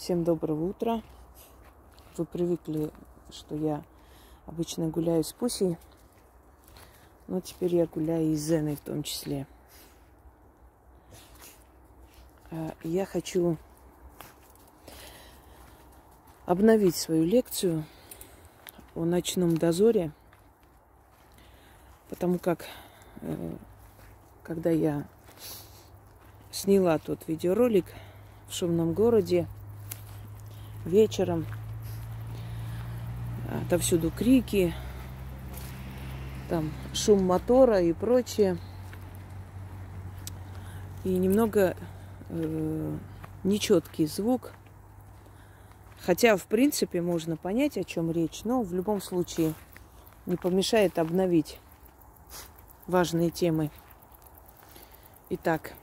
Всем доброго утра. Вы привыкли, что я обычно гуляю с Пусей, но теперь я гуляю и с Зеной в том числе. А, я хочу обновить свою лекцию о ночном дозоре, потому как э, когда я сняла тот видеоролик в шумном городе вечером, отовсюду крики, там шум мотора и прочее. И немного э, нечеткий звук. Хотя, в принципе, можно понять, о чем речь, но в любом случае не помешает обновить важные темы. Итак,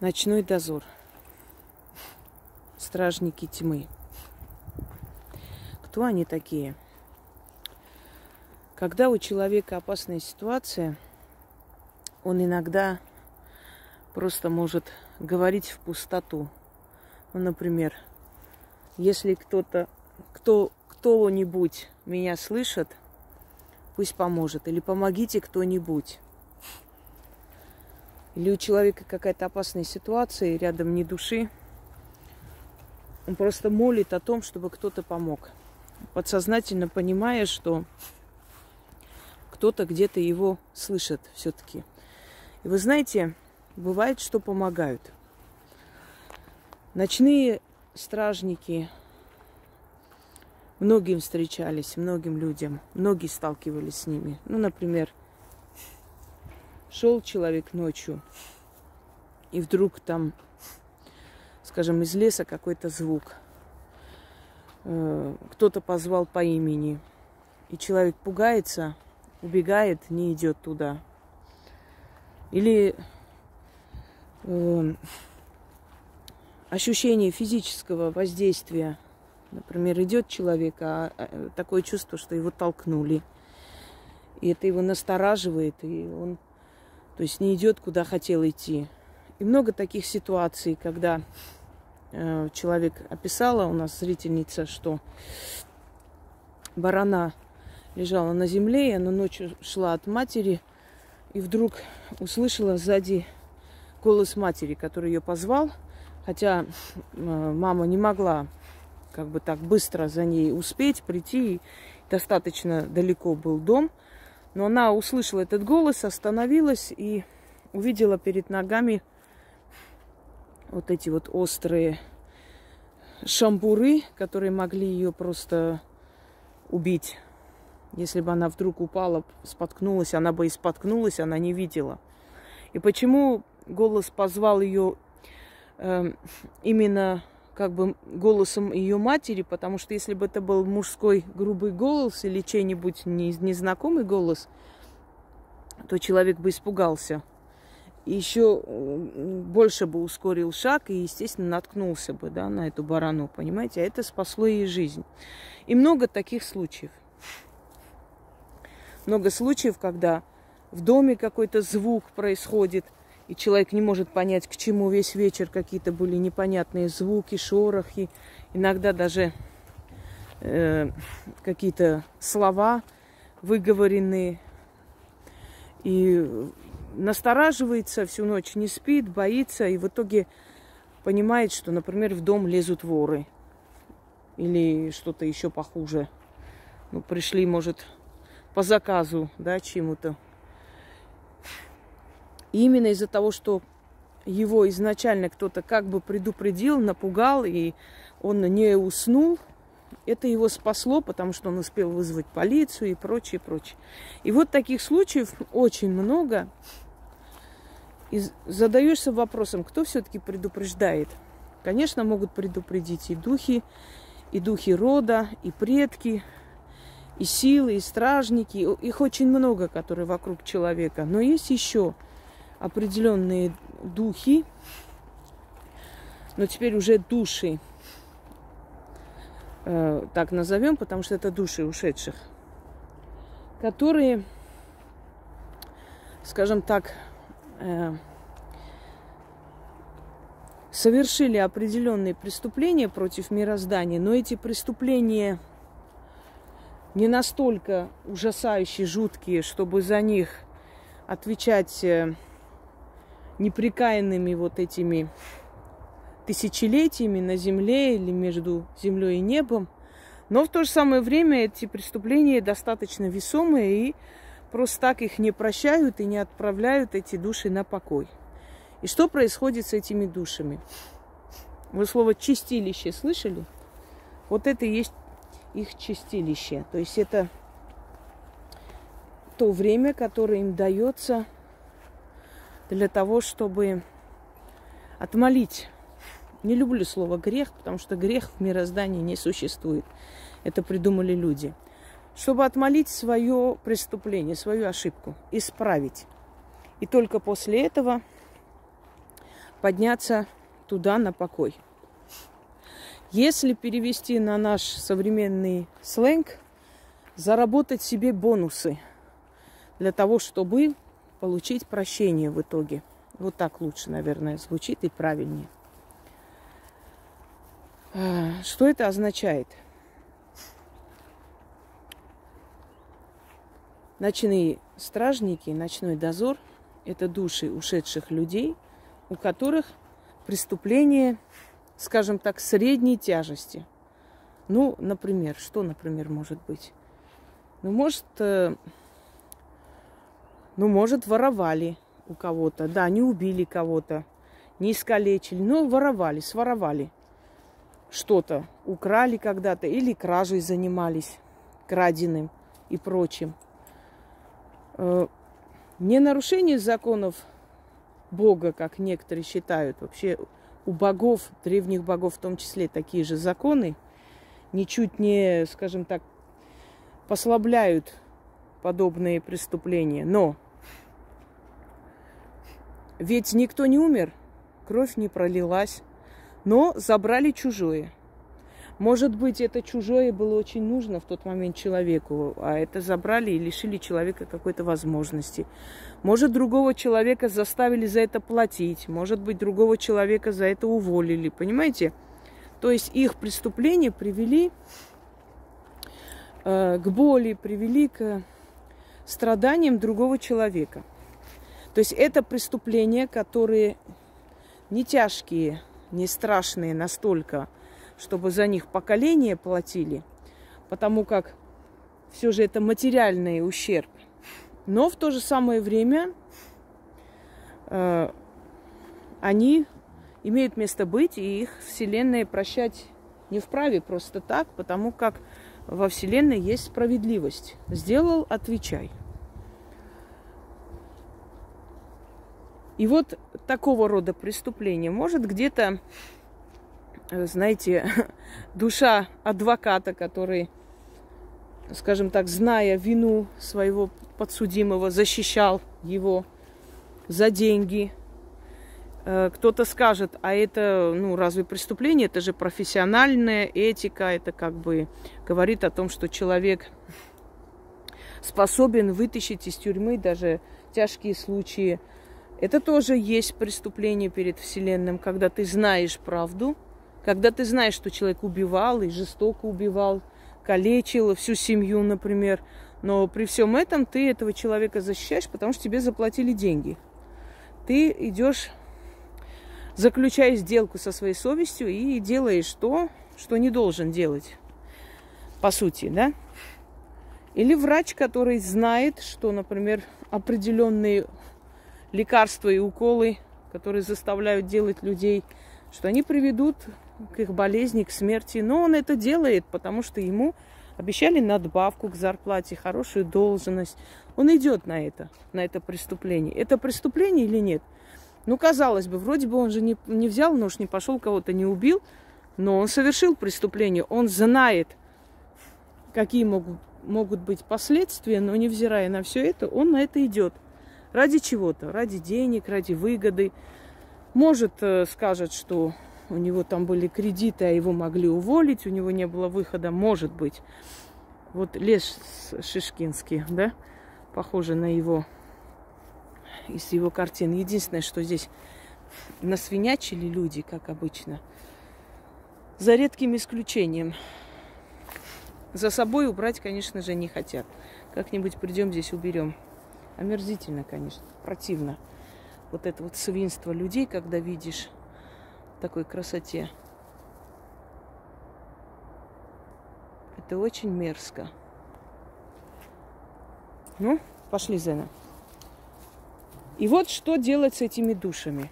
ночной дозор. Стражники тьмы. Кто они такие? Когда у человека опасная ситуация, он иногда просто может говорить в пустоту. Ну, например, если кто-то, кто, кто-нибудь меня слышит, пусть поможет. Или помогите кто-нибудь. Или у человека какая-то опасная ситуация, и рядом ни души, он просто молит о том, чтобы кто-то помог. Подсознательно понимая, что кто-то где-то его слышит все-таки. И вы знаете, бывает, что помогают. Ночные стражники многим встречались, многим людям, многие сталкивались с ними. Ну, например, шел человек ночью, и вдруг там, скажем, из леса какой-то звук. Э, кто-то позвал по имени, и человек пугается, убегает, не идет туда. Или э, ощущение физического воздействия. Например, идет человек, а, а такое чувство, что его толкнули. И это его настораживает, и он, то есть, не идет, куда хотел идти. И много таких ситуаций, когда э, человек описала, у нас зрительница, что барана лежала на земле, и она ночью шла от матери, и вдруг услышала сзади голос матери, который ее позвал, хотя э, мама не могла как бы так быстро за ней успеть прийти, достаточно далеко был дом, но она услышала этот голос, остановилась и увидела перед ногами вот эти вот острые шампуры, которые могли ее просто убить. Если бы она вдруг упала, споткнулась, она бы и споткнулась, она не видела. И почему голос позвал ее э, именно как бы голосом ее матери, потому что если бы это был мужской грубый голос или чей-нибудь незнакомый голос, то человек бы испугался. Еще больше бы ускорил шаг и, естественно, наткнулся бы да, на эту барану, понимаете? А это спасло ей жизнь. И много таких случаев много случаев, когда в доме какой-то звук происходит, и человек не может понять, к чему весь вечер какие-то были непонятные звуки, шорохи, иногда даже э, какие-то слова выговоренные. И настораживается всю ночь, не спит, боится, и в итоге понимает, что, например, в дом лезут воры или что-то еще похуже. Ну, пришли, может, по заказу, да, чему-то. именно из-за того, что его изначально кто-то как бы предупредил, напугал, и он не уснул, это его спасло, потому что он успел вызвать полицию и прочее, прочее. И вот таких случаев очень много. И задаешься вопросом, кто все-таки предупреждает. Конечно, могут предупредить и духи, и духи рода, и предки, и силы, и стражники, их очень много, которые вокруг человека. Но есть еще определенные духи, но теперь уже души, э, так назовем, потому что это души ушедших, которые, скажем так, совершили определенные преступления против мироздания, но эти преступления не настолько ужасающие, жуткие, чтобы за них отвечать э, непрекаянными вот этими тысячелетиями на земле или между землей и небом. Но в то же самое время эти преступления достаточно весомые и просто так их не прощают и не отправляют эти души на покой. И что происходит с этими душами? Вы слово чистилище слышали? Вот это и есть их чистилище. То есть это то время, которое им дается для того, чтобы отмолить. Не люблю слово грех, потому что грех в мироздании не существует. Это придумали люди. Чтобы отмолить свое преступление, свою ошибку, исправить. И только после этого подняться туда на покой. Если перевести на наш современный сленг, заработать себе бонусы для того, чтобы получить прощение в итоге. Вот так лучше, наверное, звучит и правильнее. А, что это означает? Ночные стражники, ночной дозор – это души ушедших людей, у которых преступление, скажем так, средней тяжести. Ну, например, что, например, может быть? Ну, может, э, ну, может, воровали у кого-то. Да, не убили кого-то, не искалечили, но воровали, своровали что-то. Украли когда-то или кражей занимались, краденым и прочим. Э, не нарушение законов Бога, как некоторые считают. Вообще у богов, древних богов в том числе, такие же законы, ничуть не, скажем так, послабляют подобные преступления. Но ведь никто не умер, кровь не пролилась, но забрали чужое. Может быть, это чужое было очень нужно в тот момент человеку, а это забрали и лишили человека какой-то возможности. Может, другого человека заставили за это платить, может быть, другого человека за это уволили, понимаете? То есть их преступления привели э, к боли, привели к страданиям другого человека – то есть это преступления, которые не тяжкие, не страшные настолько, чтобы за них поколения платили, потому как все же это материальный ущерб. Но в то же самое время э, они имеют место быть, и их Вселенная прощать не вправе просто так, потому как во Вселенной есть справедливость. Сделал, отвечай. И вот такого рода преступление может где-то, знаете, душа адвоката, который, скажем так, зная вину своего подсудимого, защищал его за деньги. Э, кто-то скажет, а это, ну, разве преступление? Это же профессиональная этика, это как бы говорит о том, что человек способен вытащить из тюрьмы даже тяжкие случаи это тоже есть преступление перед Вселенным, когда ты знаешь правду, когда ты знаешь, что человек убивал и жестоко убивал, калечил всю семью, например. Но при всем этом ты этого человека защищаешь, потому что тебе заплатили деньги. Ты идешь, заключая сделку со своей совестью и делаешь то, что не должен делать. По сути, да? Или врач, который знает, что, например, определенные лекарства и уколы, которые заставляют делать людей, что они приведут к их болезни, к смерти. Но он это делает, потому что ему обещали надбавку к зарплате, хорошую должность. Он идет на это, на это преступление. Это преступление или нет? Ну, казалось бы, вроде бы он же не, не взял нож, не пошел, кого-то не убил, но он совершил преступление. Он знает, какие могут, могут быть последствия, но невзирая на все это, он на это идет. Ради чего-то, ради денег, ради выгоды. Может, э, скажет, что у него там были кредиты, а его могли уволить, у него не было выхода, может быть. Вот Лес Шишкинский, да, похоже на его, из его картин. Единственное, что здесь насвинячили люди, как обычно. За редким исключением. За собой убрать, конечно же, не хотят. Как-нибудь придем здесь уберем. Омерзительно, конечно, противно. Вот это вот свинство людей, когда видишь такой красоте. Это очень мерзко. Ну, пошли, Зена. И вот что делать с этими душами.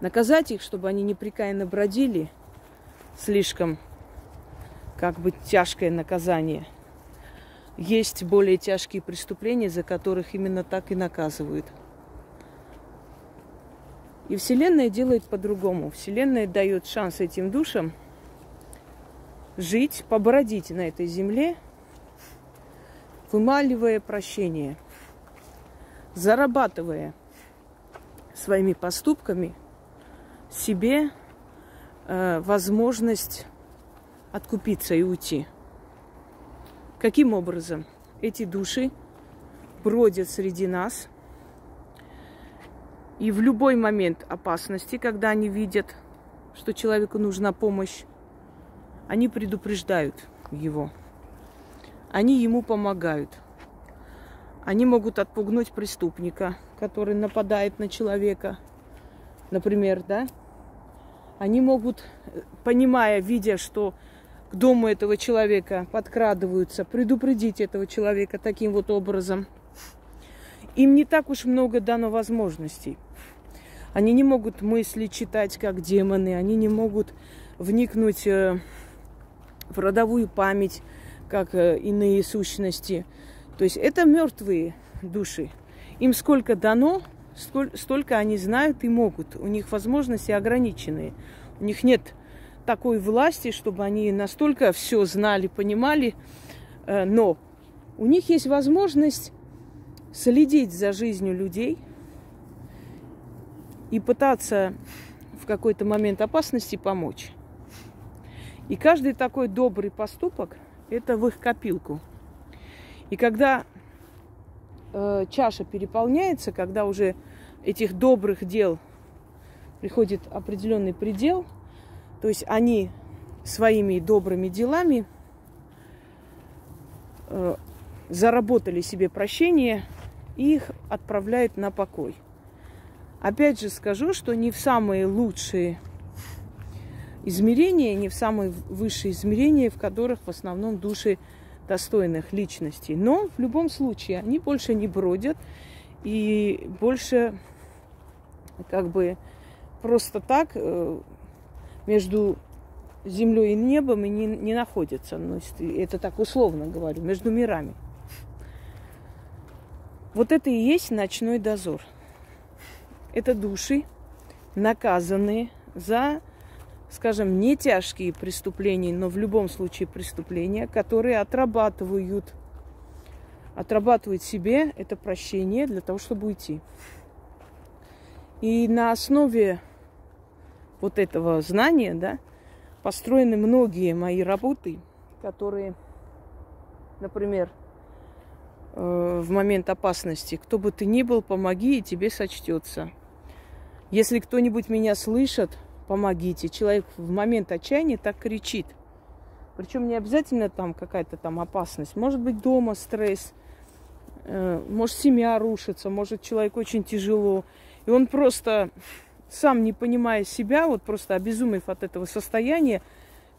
Наказать их, чтобы они непрекаянно бродили, слишком как бы тяжкое наказание. Есть более тяжкие преступления, за которых именно так и наказывают. И Вселенная делает по-другому. Вселенная дает шанс этим душам жить, побродить на этой земле, вымаливая прощение, зарабатывая своими поступками себе э, возможность откупиться и уйти. Каким образом эти души бродят среди нас, и в любой момент опасности, когда они видят, что человеку нужна помощь, они предупреждают его. Они ему помогают. Они могут отпугнуть преступника, который нападает на человека, например, да? Они могут, понимая, видя, что к дому этого человека подкрадываются, предупредить этого человека таким вот образом. Им не так уж много дано возможностей. Они не могут мысли читать, как демоны, они не могут вникнуть э, в родовую память, как э, иные сущности. То есть это мертвые души. Им сколько дано, столько они знают и могут. У них возможности ограниченные. У них нет такой власти, чтобы они настолько все знали, понимали, э, но у них есть возможность следить за жизнью людей и пытаться в какой-то момент опасности помочь. И каждый такой добрый поступок – это в их копилку. И когда э, чаша переполняется, когда уже этих добрых дел приходит определенный предел – то есть они своими добрыми делами э, заработали себе прощение и их отправляют на покой. Опять же скажу, что не в самые лучшие измерения, не в самые высшие измерения, в которых в основном души достойных личностей. Но в любом случае они больше не бродят и больше как бы просто так э, между землей и небом и не, не находятся. Ну, это так условно говорю, между мирами. Вот это и есть ночной дозор. Это души, наказанные за, скажем, не тяжкие преступления, но в любом случае преступления, которые отрабатывают, отрабатывают себе это прощение для того, чтобы уйти. И на основе вот этого знания, да, построены многие мои работы, которые, например, э, в момент опасности, кто бы ты ни был, помоги, и тебе сочтется. Если кто-нибудь меня слышит, помогите. Человек в момент отчаяния так кричит. Причем не обязательно там какая-то там опасность. Может быть дома стресс, э, может семья рушится, может человек очень тяжело. И он просто сам не понимая себя, вот просто обезумев от этого состояния,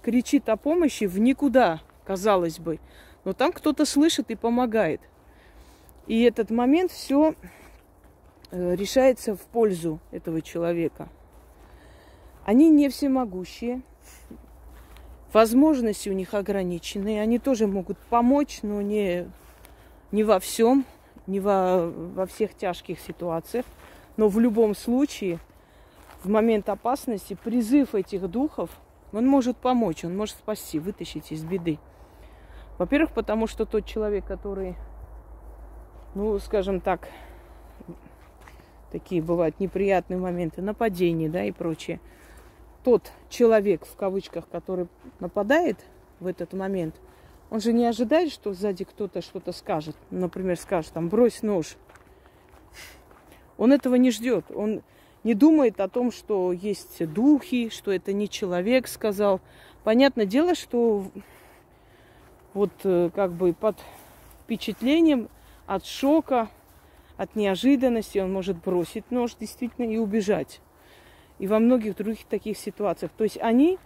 кричит о помощи в никуда, казалось бы. Но там кто-то слышит и помогает. И этот момент все решается в пользу этого человека. Они не всемогущие, возможности у них ограниченные, они тоже могут помочь, но не, не во всем, не во, во всех тяжких ситуациях. Но в любом случае – в момент опасности призыв этих духов, он может помочь, он может спасти, вытащить из беды. Во-первых, потому что тот человек, который, ну, скажем так, такие бывают неприятные моменты, нападения, да, и прочее. Тот человек, в кавычках, который нападает в этот момент, он же не ожидает, что сзади кто-то что-то скажет. Например, скажет, там, брось нож. Он этого не ждет. Он не думает о том, что есть духи, что это не человек сказал. Понятное дело, что вот э, как бы под впечатлением от шока, от неожиданности он может бросить нож действительно и убежать. И во многих других таких ситуациях. То есть они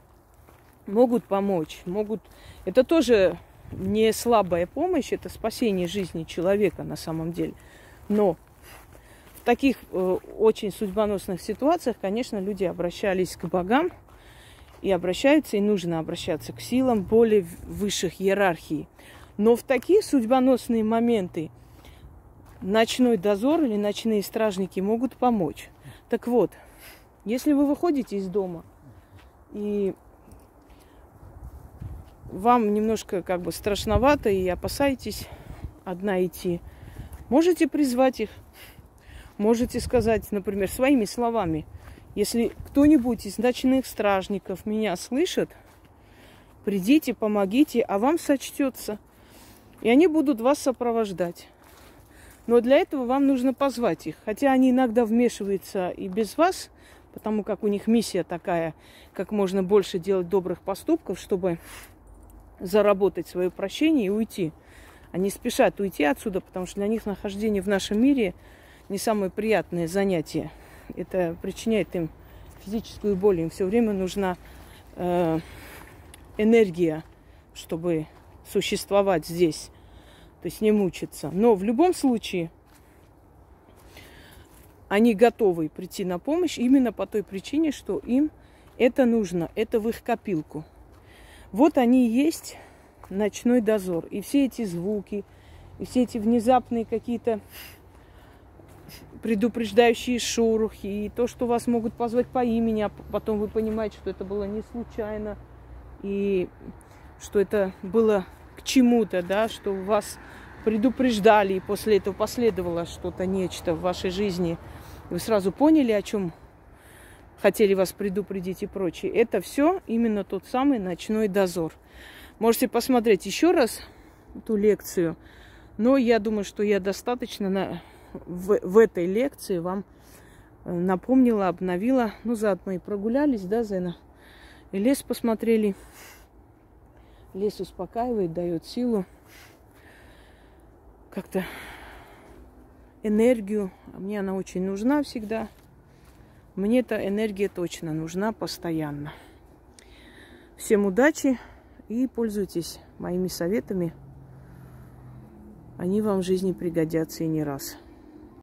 могут помочь, могут... Это тоже не слабая помощь, это спасение жизни человека на самом деле. Но в таких э, очень судьбоносных ситуациях, конечно, люди обращались к богам и обращаются, и нужно обращаться к силам более высших иерархий. Но в такие судьбоносные моменты ночной дозор или ночные стражники могут помочь. Так вот, если вы выходите из дома и вам немножко как бы страшновато и опасаетесь одна идти, можете призвать их, можете сказать, например, своими словами, если кто-нибудь из ночных стражников меня слышит, придите, помогите, а вам сочтется. И они будут вас сопровождать. Но для этого вам нужно позвать их. Хотя они иногда вмешиваются и без вас, потому как у них миссия такая, как можно больше делать добрых поступков, чтобы заработать свое прощение и уйти. Они спешат уйти отсюда, потому что для них нахождение в нашем мире не самое приятное занятие. Это причиняет им физическую боль. Им все время нужна э, энергия, чтобы существовать здесь, то есть не мучиться. Но в любом случае они готовы прийти на помощь именно по той причине, что им это нужно, это в их копилку. Вот они и есть ночной дозор. И все эти звуки, и все эти внезапные какие-то предупреждающие шорохи, и то, что вас могут позвать по имени, а потом вы понимаете, что это было не случайно, и что это было к чему-то, да, что вас предупреждали, и после этого последовало что-то, нечто в вашей жизни. Вы сразу поняли, о чем хотели вас предупредить и прочее. Это все именно тот самый ночной дозор. Можете посмотреть еще раз эту лекцию, но я думаю, что я достаточно на, в, в этой лекции вам э, напомнила, обновила. Ну, заодно и прогулялись, да, Зена? И лес посмотрели. Лес успокаивает, дает силу. Как-то энергию. А мне она очень нужна всегда. Мне эта энергия точно нужна постоянно. Всем удачи и пользуйтесь моими советами. Они вам в жизни пригодятся и не раз.